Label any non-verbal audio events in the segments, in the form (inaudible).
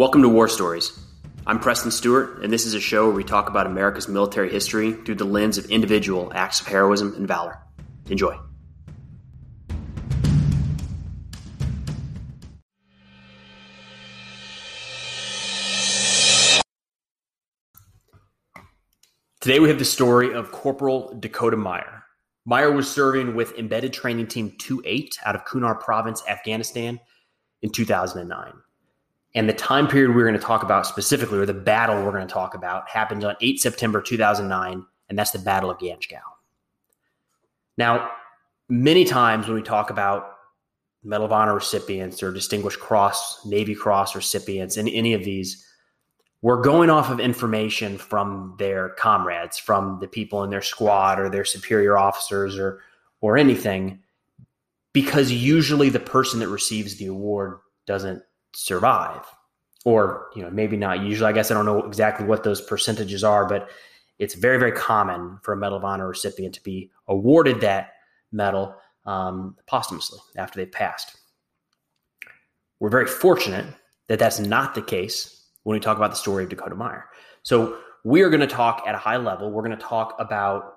Welcome to War Stories. I'm Preston Stewart, and this is a show where we talk about America's military history through the lens of individual acts of heroism and valor. Enjoy. Today we have the story of Corporal Dakota Meyer. Meyer was serving with Embedded Training Team 28 out of Kunar Province, Afghanistan in 2009. And the time period we're going to talk about specifically, or the battle we're going to talk about, happened on 8 September 2009, and that's the Battle of Ganjgal. Now, many times when we talk about Medal of Honor recipients or Distinguished Cross, Navy Cross recipients, and any of these, we're going off of information from their comrades, from the people in their squad or their superior officers or or anything, because usually the person that receives the award doesn't survive or you know maybe not. Usually i guess i don't know exactly what those percentages are but it's very very common for a medal of honor recipient to be awarded that medal um, posthumously after they've passed. We're very fortunate that that's not the case when we talk about the story of dakota meyer. So we are going to talk at a high level. We're going to talk about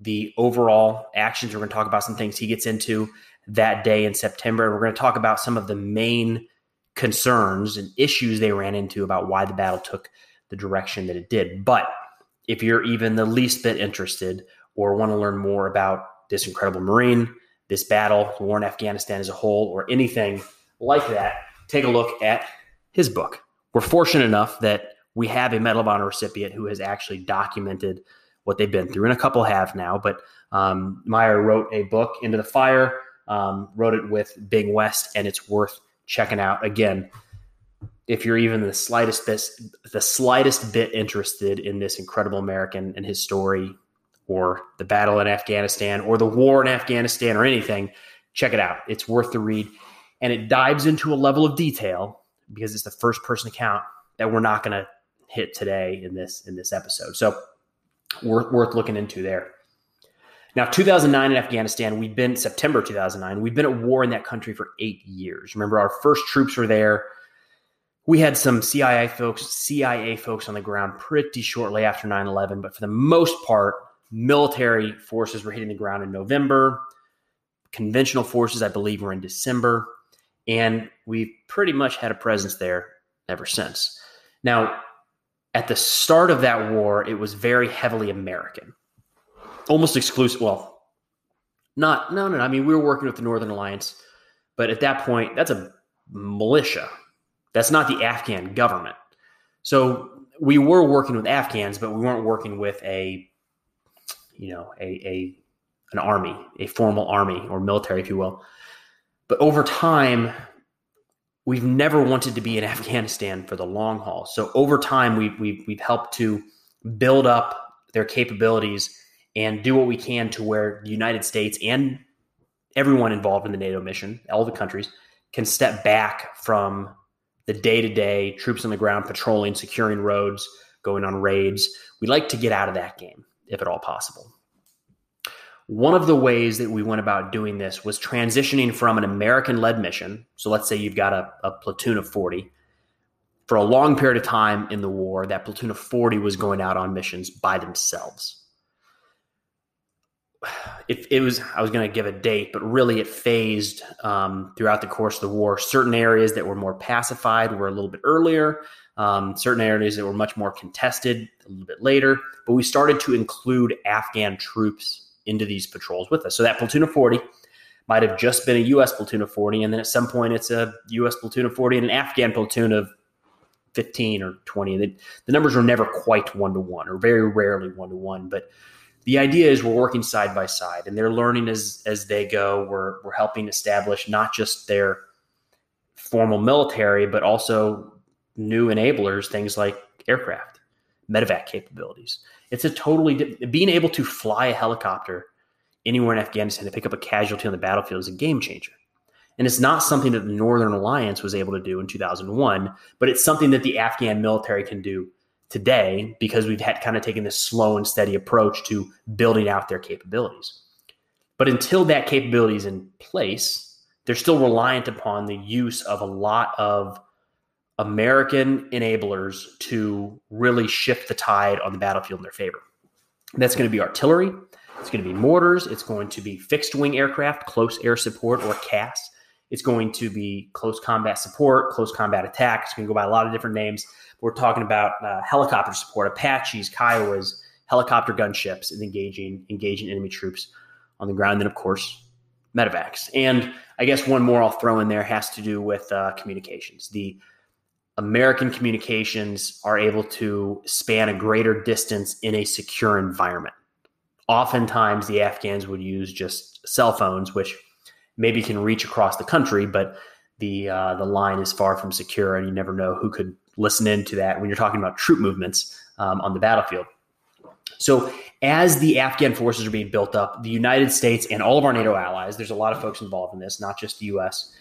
the overall actions. We're going to talk about some things he gets into that day in september. We're going to talk about some of the main concerns and issues they ran into about why the battle took the direction that it did. But if you're even the least bit interested or want to learn more about this incredible Marine, this battle, the war in Afghanistan as a whole, or anything like that, take a look at his book. We're fortunate enough that we have a Medal of Honor recipient who has actually documented what they've been through, and a couple have now. But um, Meyer wrote a book, Into the Fire, um, wrote it with Bing West, and it's worth checking out. Again, if you're even the slightest bit the slightest bit interested in this incredible American and his story, or the battle in Afghanistan, or the war in Afghanistan, or anything, check it out. It's worth the read, and it dives into a level of detail because it's the first person account that we're not going to hit today in this in this episode. So, worth worth looking into there. Now, 2009 in Afghanistan, we've been September 2009. We've been at war in that country for eight years. Remember, our first troops were there. We had some CIA folks, CIA folks on the ground pretty shortly after 9 11, but for the most part, military forces were hitting the ground in November. Conventional forces, I believe, were in December. And we've pretty much had a presence there ever since. Now, at the start of that war, it was very heavily American almost exclusive. Well, not no no. no. I mean, we were working with the Northern Alliance, but at that point, that's a militia. That's not the Afghan government. So we were working with Afghans, but we weren't working with a, you know, a, a an army, a formal army or military, if you will. But over time, we've never wanted to be in (laughs) Afghanistan for the long haul. So over time, we've we've, we've helped to build up their capabilities and do what we can to where the United States and everyone involved in the NATO mission, all the countries, can step back from the day to day troops on the ground patrolling, securing roads, going on raids. We like to get out of that game if at all possible. One of the ways that we went about doing this was transitioning from an American led mission. So let's say you've got a, a platoon of 40. For a long period of time in the war, that platoon of 40 was going out on missions by themselves it, it was I was going to give a date, but really it phased um, throughout the course of the war. Certain areas that were more pacified were a little bit earlier. Um, certain areas that were much more contested a little bit later. But we started to include Afghan troops into these patrols with us. So that platoon of forty might have just been a U.S. platoon of forty, and then at some point it's a U.S. platoon of forty and an Afghan platoon of 15 or 20. The, the numbers were never quite one to one, or very rarely one to one, but the idea is we're working side by side and they're learning as as they go. We're we're helping establish not just their formal military, but also new enablers, things like aircraft, medevac capabilities. It's a totally being able to fly a helicopter anywhere in Afghanistan to pick up a casualty on the battlefield is a game changer. And it's not something that the Northern Alliance was able to do in 2001, but it's something that the Afghan military can do today because we've had kind of taken this slow and steady approach to building out their capabilities. But until that capability is in place, they're still reliant upon the use of a lot of American enablers to really shift the tide on the battlefield in their favor. That's going to be artillery, it's going to be mortars, it's going to be fixed wing aircraft, close air support or CAS. It's going to be close combat support, close combat attack. It's going to go by a lot of different names. We're talking about uh, helicopter support, Apaches, Kiowas, helicopter gunships, and engaging engaging enemy troops on the ground. And then, of course, medevacs. And I guess one more I'll throw in there has to do with uh, communications. The American communications are able to span a greater distance in a secure environment. Oftentimes, the Afghans would use just cell phones, which maybe can reach across the country, but the uh, the line is far from secure, and you never know who could listen into that when you're talking about troop movements um, on the battlefield. So, as the Afghan forces are being built up, the United States and all of our NATO allies, there's a lot of folks involved in this, not just the US,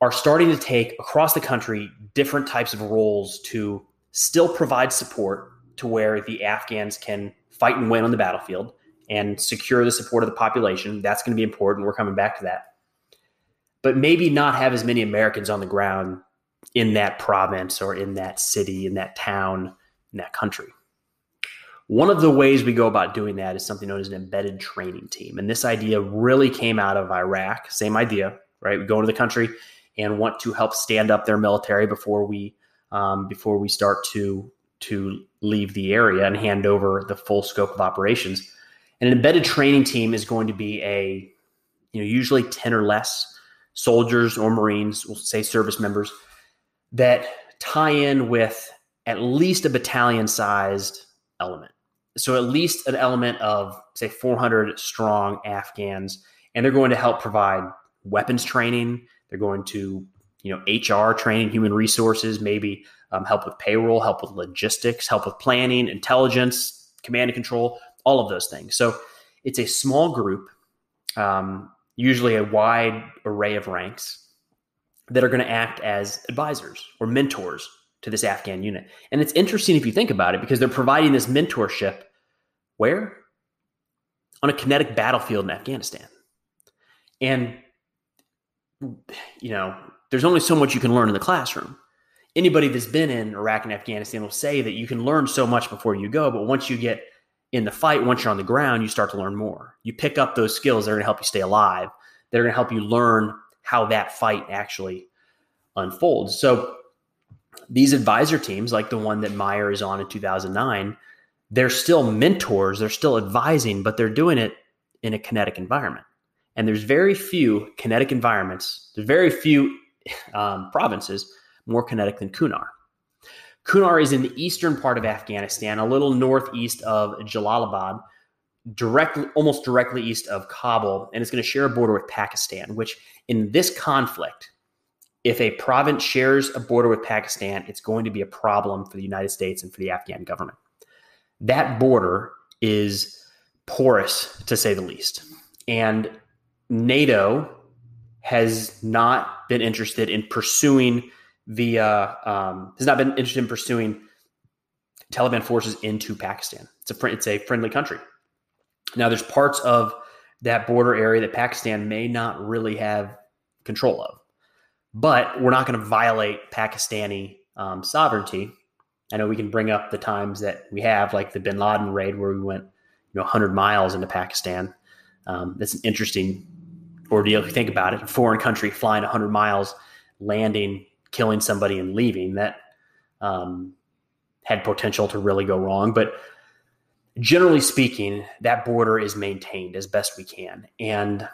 are starting to take across the country different types of roles to still provide support to where the Afghans can fight and win on the battlefield and secure the support of the population. That's going to be important. We're coming back to that. But maybe not have as many Americans on the ground in that province or in that city, in that town, in that country. One of the ways we go about doing that is something known as an embedded training team. And this idea really came out of Iraq. Same idea, right? We go into the country and want to help stand up their military before we um, before we start to to leave the area and hand over the full scope of operations. And an embedded training team is going to be a you know usually 10 or less soldiers or marines, we'll say service members that tie in with at least a battalion sized element so at least an element of say 400 strong Afghans, and they're going to help provide weapons training. They're going to you know HR training, human resources, maybe um, help with payroll, help with logistics, help with planning, intelligence, command and control, all of those things. So it's a small group, um, usually a wide array of ranks that are going to act as advisors or mentors to this Afghan unit. And it's interesting if you think about it because they're providing this mentorship where? On a kinetic battlefield in Afghanistan. And, you know, there's only so much you can learn in the classroom. Anybody that's been in Iraq and Afghanistan will say that you can learn so much before you go, but once you get in the fight, once you're on the ground, you start to learn more. You pick up those skills that are going to help you stay alive. They're going to help you learn how that fight actually unfolds. So these advisor teams, like the one that Meyer is on in 2009, they're still mentors, they're still advising, but they're doing it in a kinetic environment. And there's very few kinetic environments, there's very few um, provinces more kinetic than Kunar. Kunar is in the eastern part of Afghanistan, a little northeast of Jalalabad, directly, almost directly east of Kabul, and it's going to share a border with Pakistan. Which, in this conflict, if a province shares a border with Pakistan, it's going to be a problem for the United States and for the Afghan government that border is porous to say the least. And NATO has not been interested in pursuing via um, has not been interested in pursuing Taliban forces into Pakistan. It's a it's a friendly country. Now, there's parts of that border area that Pakistan may not really have control of, but we're not going to violate Pakistani um, sovereignty I know we can bring up the times that we have, like the Bin Laden raid, where we went, you know, 100 miles into Pakistan. Um, that's an interesting ordeal if you think about it. A foreign country flying 100 miles, landing, killing somebody, and leaving. That um, had potential to really go wrong. But generally speaking, that border is maintained as best we can. And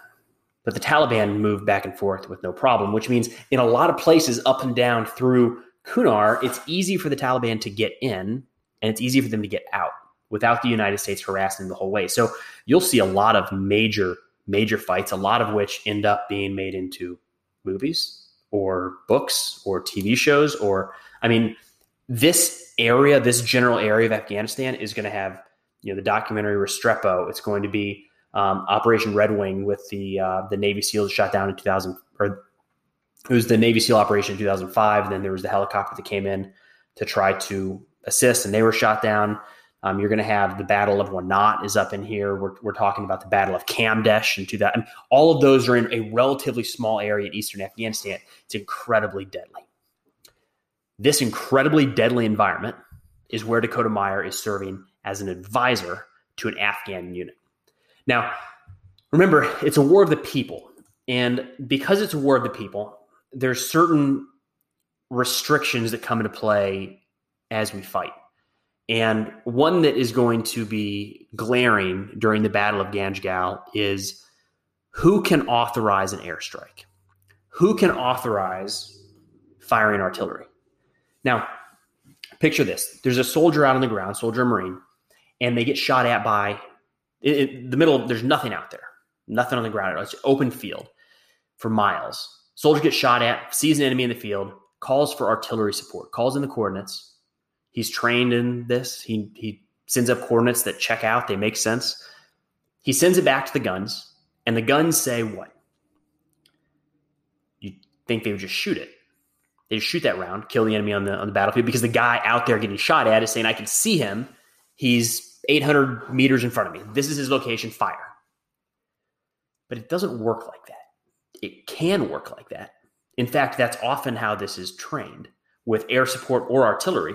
but the Taliban moved back and forth with no problem, which means in a lot of places up and down through Kunar, it's easy for the Taliban to get in and it's easy for them to get out without the United States harassing the whole way. So you'll see a lot of major, major fights, a lot of which end up being made into movies or books or TV shows. Or, I mean, this area, this general area of Afghanistan is going to have, you know, the documentary Restrepo. It's going to be um, Operation Red Wing with the uh, the Navy SEALs shot down in 2000 or it was the Navy SEAL operation in 2005. Then there was the helicopter that came in to try to assist, and they were shot down. Um, you're going to have the Battle of Wanat is up in here. We're, we're talking about the Battle of Kamdesh in 2000. And all of those are in a relatively small area in eastern Afghanistan. It's incredibly deadly. This incredibly deadly environment is where Dakota Meyer is serving as an advisor to an Afghan unit. Now, remember, it's a war of the people. And because it's a war of the people, there's certain restrictions that come into play as we fight. And one that is going to be glaring during the Battle of Ganjgal is who can authorize an airstrike? Who can authorize firing artillery? Now, picture this there's a soldier out on the ground, soldier Marine, and they get shot at by the middle, there's nothing out there, nothing on the ground. It's open field for miles. Soldier gets shot at, sees an enemy in the field, calls for artillery support, calls in the coordinates. He's trained in this. He he sends up coordinates that check out, they make sense. He sends it back to the guns, and the guns say what? You think they would just shoot it. They just shoot that round, kill the enemy on the on the battlefield because the guy out there getting shot at is saying, I can see him. He's 800 meters in front of me. This is his location, fire. But it doesn't work like that. It can work like that. In fact, that's often how this is trained with air support or artillery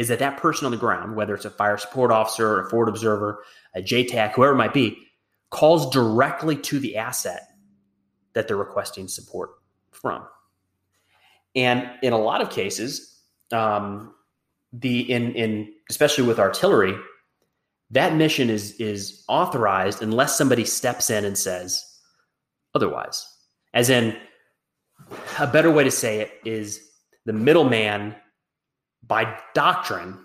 is that that person on the ground, whether it's a fire support officer, a forward observer, a JTAC, whoever it might be, calls directly to the asset that they're requesting support from. And in a lot of cases, um, the in in especially with artillery, that mission is is authorized unless somebody steps in and says otherwise. As in, a better way to say it is the middleman, by doctrine,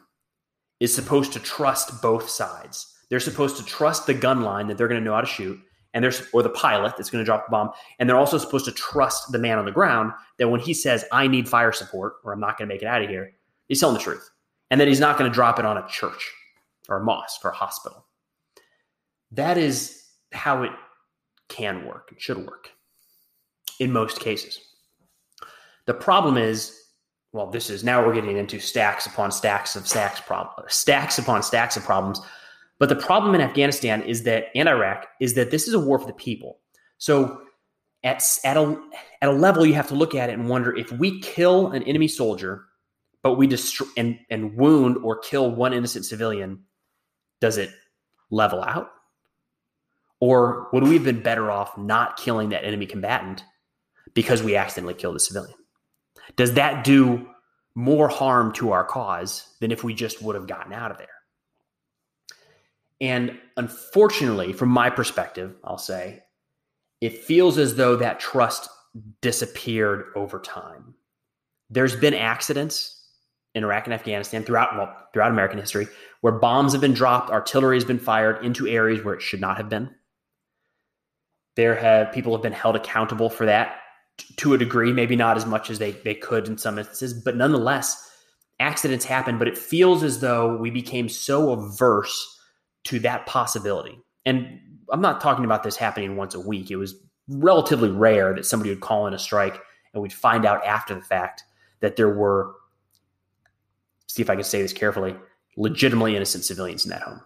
is supposed to trust both sides. They're supposed to trust the gun line that they're going to know how to shoot, and there's or the pilot that's going to drop the bomb, and they're also supposed to trust the man on the ground that when he says "I need fire support" or "I'm not going to make it out of here," he's telling the truth, and that he's not going to drop it on a church or a mosque or a hospital. That is how it can work. It should work in most cases. The problem is, well, this is now we're getting into stacks upon stacks of stacks problems, stacks upon stacks of problems. But the problem in Afghanistan is that and Iraq is that this is a war for the people. So at at a at a level, you have to look at it and wonder if we kill an enemy soldier, but we destroy and and wound or kill one innocent civilian, does it level out? Or would we have been better off not killing that enemy combatant because we accidentally killed a civilian? Does that do more harm to our cause than if we just would have gotten out of there? And unfortunately, from my perspective, I'll say, it feels as though that trust disappeared over time. There's been accidents in Iraq and Afghanistan throughout well, throughout American history where bombs have been dropped, artillery has been fired into areas where it should not have been. There have people have been held accountable for that to a degree, maybe not as much as they, they could in some instances, but nonetheless, accidents happen. But it feels as though we became so averse to that possibility. And I'm not talking about this happening once a week. It was relatively rare that somebody would call in a strike and we'd find out after the fact that there were, see if I can say this carefully, legitimately innocent civilians in that home.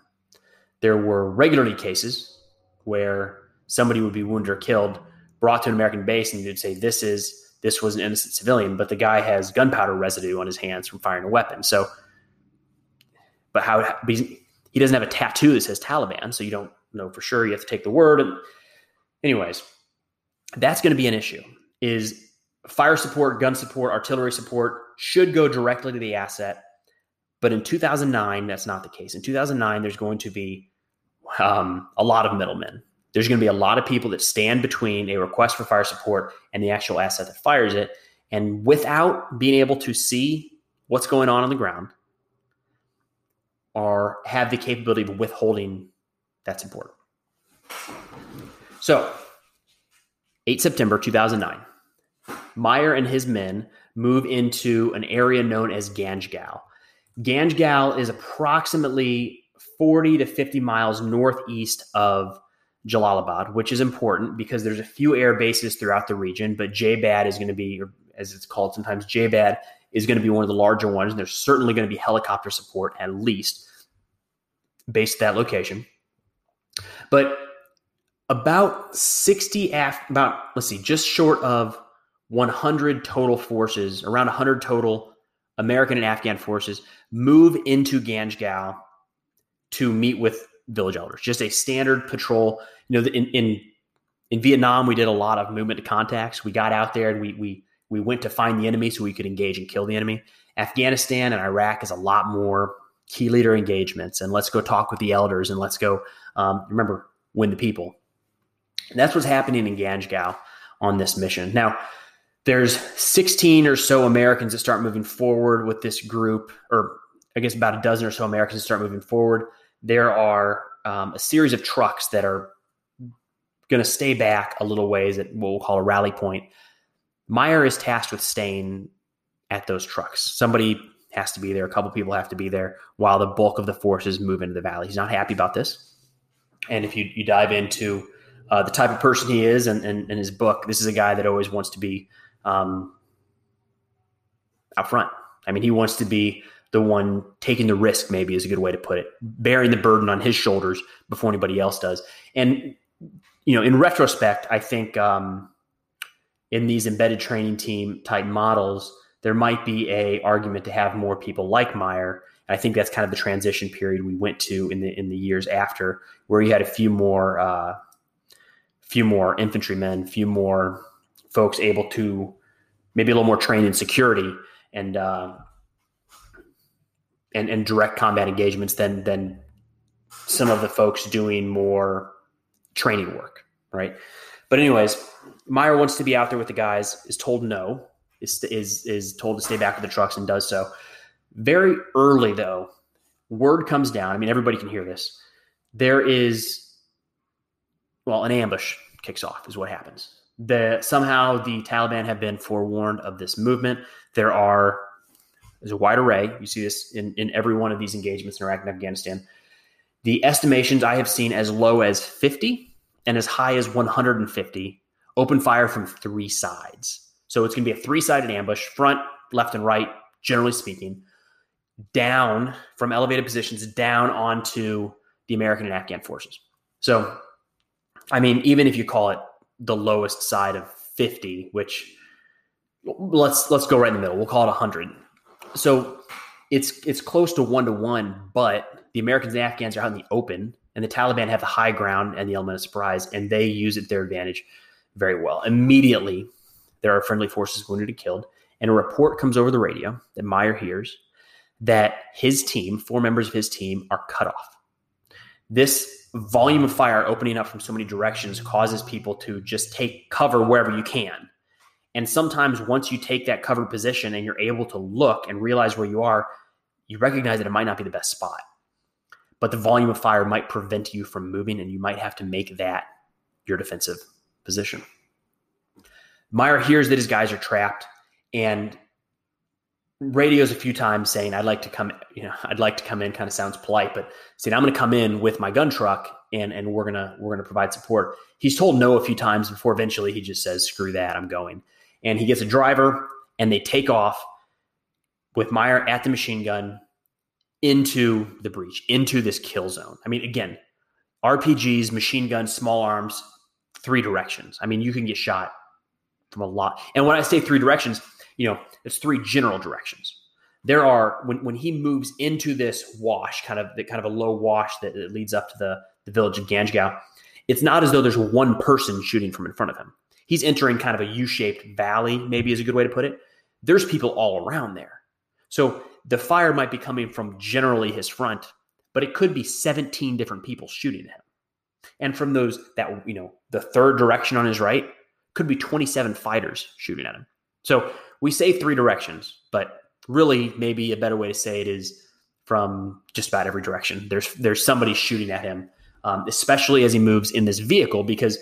There were regularly cases where somebody would be wounded or killed brought to an American base and you'd say this is this was an innocent civilian, but the guy has gunpowder residue on his hands from firing a weapon. So, but how he doesn't have a tattoo that says Taliban, so you don't know for sure. You have to take the word. And anyways, that's going to be an issue. Is fire support, gun support, artillery support should go directly to the asset. But in 2009, that's not the case. In 2009, there's going to be um, a lot of middlemen there's going to be a lot of people that stand between a request for fire support and the actual asset that fires it. And without being able to see what's going on on the ground or have the capability of withholding that's important. So, 8 September 2009, Meyer and his men move into an area known as Ganjgal. Ganjgal is approximately 40 to 50 miles northeast of Jalalabad, which is important because there's a few air bases throughout the region, but JBAD is going to be, as it's called sometimes, JBAD is going to be one of the larger ones. And there's certainly going to be helicopter support at least based at that location. But about 60 af- about let's see, just short of 100 total forces, around 100 total American and Afghan forces move into Ganjgal to meet with village elders. Just a standard patrol. You know, in in in Vietnam, we did a lot of movement to contacts. We got out there and we we we went to find the enemy so we could engage and kill the enemy. Afghanistan and Iraq is a lot more key leader engagements and let's go talk with the elders and let's go um, remember win the people. And that's what's happening in Ganjgal on this mission. Now, there's 16 or so Americans that start moving forward with this group, or I guess about a dozen or so Americans that start moving forward. There are um, a series of trucks that are going to stay back a little ways at what we'll call a rally point. Meyer is tasked with staying at those trucks. Somebody has to be there. A couple people have to be there while the bulk of the forces move into the valley. He's not happy about this. And if you, you dive into uh, the type of person he is and, and, his book, this is a guy that always wants to be um, out front. I mean, he wants to be the one taking the risk, maybe is a good way to put it, bearing the burden on his shoulders before anybody else does. And, you know, in retrospect, I think um, in these embedded training team type models, there might be a argument to have more people like Meyer. And I think that's kind of the transition period we went to in the in the years after, where you had a few more, uh, few more infantrymen, few more folks able to maybe a little more trained in security and uh, and and direct combat engagements than than some of the folks doing more training work, right? But anyways, Meyer wants to be out there with the guys. Is told no. Is is is told to stay back with the trucks and does so. Very early though, word comes down. I mean, everybody can hear this. There is, well, an ambush kicks off. Is what happens the somehow the Taliban have been forewarned of this movement. There are there's a wide array. You see this in, in every one of these engagements in Iraq and Afghanistan. The estimations I have seen as low as 50 and as high as 150 open fire from three sides. So it's going to be a three sided ambush, front, left, and right, generally speaking, down from elevated positions down onto the American and Afghan forces. So, I mean, even if you call it the lowest side of 50, which let's let's go right in the middle. We'll call it 100. So it's it's close to one to one, but the Americans and Afghans are out in the open, and the Taliban have the high ground and the element of surprise, and they use it to their advantage very well. Immediately, there are friendly forces wounded and killed, and a report comes over the radio that Meyer hears that his team, four members of his team, are cut off. This volume of fire opening up from so many directions causes people to just take cover wherever you can. And sometimes once you take that covered position and you're able to look and realize where you are, you recognize that it might not be the best spot. But the volume of fire might prevent you from moving, and you might have to make that your defensive position. Meyer hears that his guys are trapped and radios a few times saying I'd like to come, you know, I'd like to come in kind of sounds polite, but saying I'm going to come in with my gun truck and and we're to we're to provide support. He's told no a few times before eventually he just says screw that, I'm going. And he gets a driver and they take off with Meyer at the machine gun into the breach, into this kill zone. I mean again, RPGs, machine guns, small arms, three directions. I mean you can get shot from a lot. And when I say three directions, you know, it's three general directions. There are when when he moves into this wash, kind of the kind of a low wash that, that leads up to the the village of Ganjgal. It's not as though there's one person shooting from in front of him. He's entering kind of a U-shaped valley, maybe is a good way to put it. There's people all around there. So the fire might be coming from generally his front, but it could be 17 different people shooting at him. And from those that you know, the third direction on his right could be 27 fighters shooting at him. So we say three directions, but really maybe a better way to say it is from just about every direction. There's there's somebody shooting at him, um, especially as he moves in this vehicle, because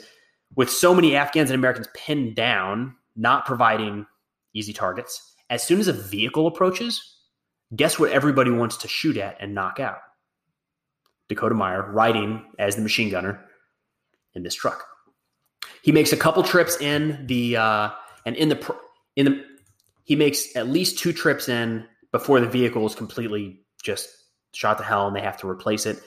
with so many Afghans and Americans pinned down, not providing easy targets, as soon as a vehicle approaches, guess what everybody wants to shoot at and knock out? Dakota Meyer riding as the machine gunner in this truck. He makes a couple trips in the uh, and in the in the he makes at least two trips in before the vehicle is completely just shot to hell and they have to replace it.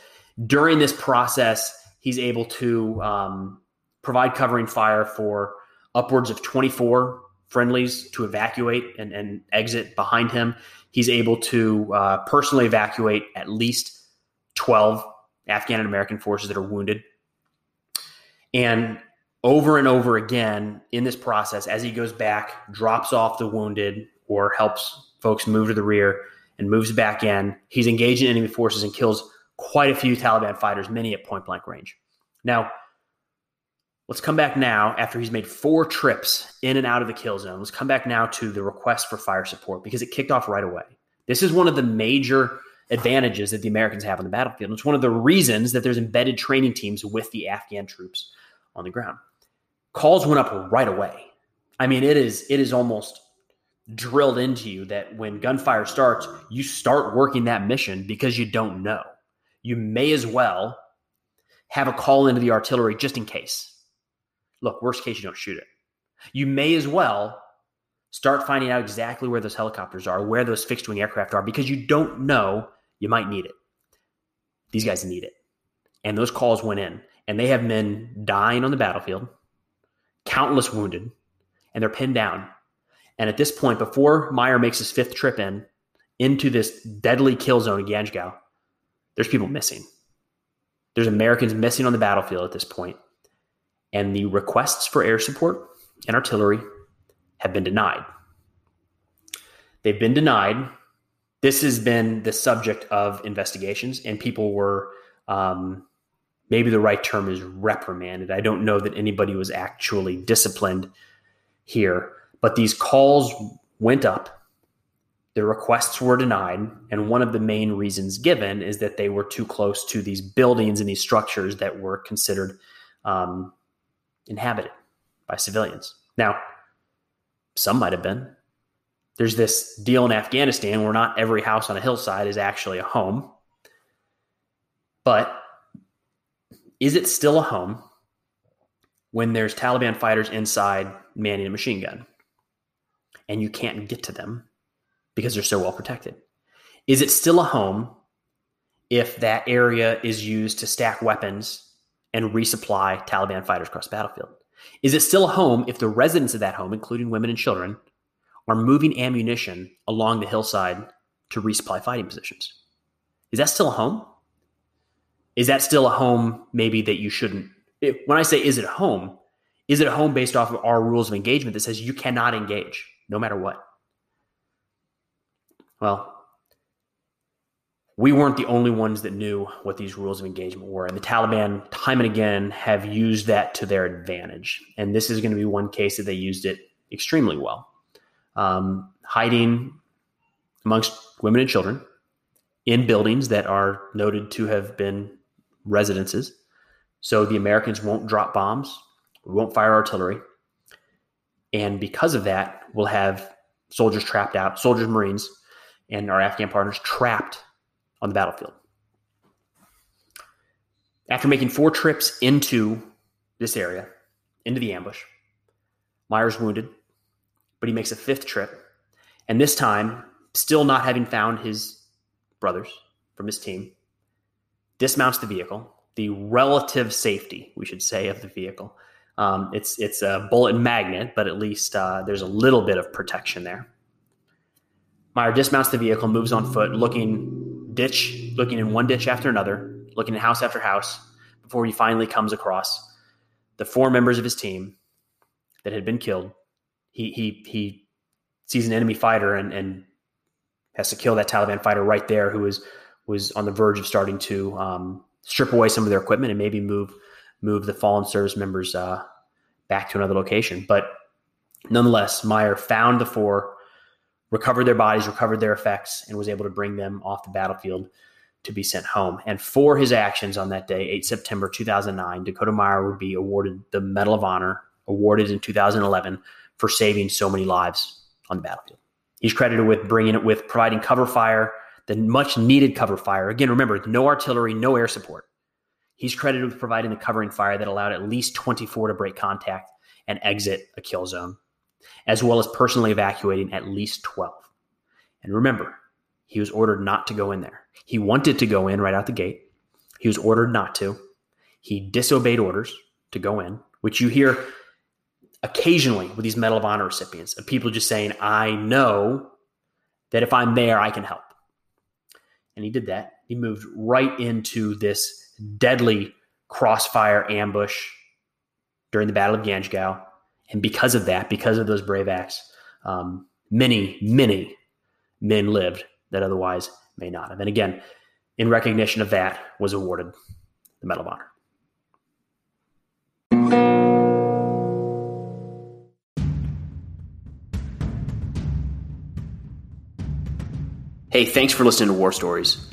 During this process, he's able to um, provide covering fire for upwards of 24 friendlies to evacuate and, and exit behind him. He's able to uh, personally evacuate at least 12 Afghan and American forces that are wounded. And over and over again in this process, as he goes back, drops off the wounded or helps folks move to the rear and moves back in, he's engaging enemy forces and kills quite a few Taliban fighters, many at point blank range. Now, let's come back now after he's made four trips in and out of the kill zone. Let's come back now to the request for fire support because it kicked off right away. This is one of the major advantages that the Americans have on the battlefield. It's one of the reasons that there's embedded training teams with the Afghan troops on the ground. Calls went up right away. I mean, it is it is almost drilled into you that when gunfire starts, you start working that mission because you don't know. You may as well have a call into the artillery just in case. Look, worst case, you don't shoot it. You may as well start finding out exactly where those helicopters are, where those fixed wing aircraft are, because you don't know you might need it. These guys need it. And those calls went in, and they have men dying on the battlefield, countless wounded, and they're pinned down. And at this point, before Meyer makes his fifth trip in into this deadly kill zone in Ganjgal, there's people missing. There's Americans missing on the battlefield at this point, and the requests for air support and artillery have been denied. They've been denied this has been the subject of investigations, and people were um, maybe the right term is reprimanded. I don't know that anybody was actually disciplined here, but these calls went up. The requests were denied, and one of the main reasons given is that they were too close to these buildings and these structures that were considered um, inhabited by civilians. Now, some might have been, there's this deal in Afghanistan where not every house on a hillside is actually a home. But is it still a home when there's Taliban fighters inside manning a machine gun and you can't get to them because they're so well protected? Is it still a home if that area is used to stack weapons and resupply Taliban fighters across the battlefield? Is it still a home if the residents of that home, including women and children, are moving ammunition along the hillside to resupply fighting positions. Is that still a home? Is that still a home maybe that you shouldn't? when I say is it a home, is it a home based off of our rules of engagement that says you cannot engage no matter what? Well, we weren't the only ones that knew what these rules of engagement were. And the Taliban, time and again, have used that to their advantage. And this is going to be one case that they used it extremely well um, hiding amongst women and children in buildings that are noted to have been residences. So the Americans won't drop bombs, we won't fire artillery. And because of that, we'll have soldiers trapped out, soldiers, Marines, and our Afghan partners trapped on the battlefield. After making four trips into this area, into the ambush, Meyer's wounded, but he makes a fifth trip. And this time, still not having found his brothers from his team, dismounts the vehicle, the relative safety, we should say, of the vehicle. Um, it's it's a bullet magnet, but at least uh, there's a little bit of protection there. Meyer dismounts the vehicle, moves on foot, looking ditch, looking in one ditch after another, looking at house after house, before he finally comes across the four members of his team that had been killed he he he sees an enemy fighter and and has to kill that Taliban fighter right there who was was on the verge of starting to um, strip away some of their equipment and maybe move move the fallen service members uh, back to another location. But nonetheless, Meyer found the four, recovered their bodies, recovered their effects, and was able to bring them off the battlefield to be sent home. And for his actions on that day, 8 September 2009, Dakota Meyer would be awarded the Medal of Honor, awarded in 2011 for saving so many lives on the battlefield. He's credited with bringing it with providing cover fire, the much needed cover fire. Again, remember, no artillery, no air support. He's credited with providing the covering fire that allowed at least 24 to break contact and exit a kill zone, as well as personally evacuating at least 12. And remember, he was ordered not to go in there. He wanted to go in right out the gate. He was ordered not to. He disobeyed orders to go in, which you hear occasionally with these Medal of Honor recipients of people just saying, I know that if I'm there, I can help. And he did that. He moved right into this deadly crossfire ambush during the Battle of Ganjgal. And because of that, because of those brave acts, um, many, many men lived that otherwise may not have. And again, in recognition of that, was awarded the Medal of Honor. Hey, thanks for listening to War Stories.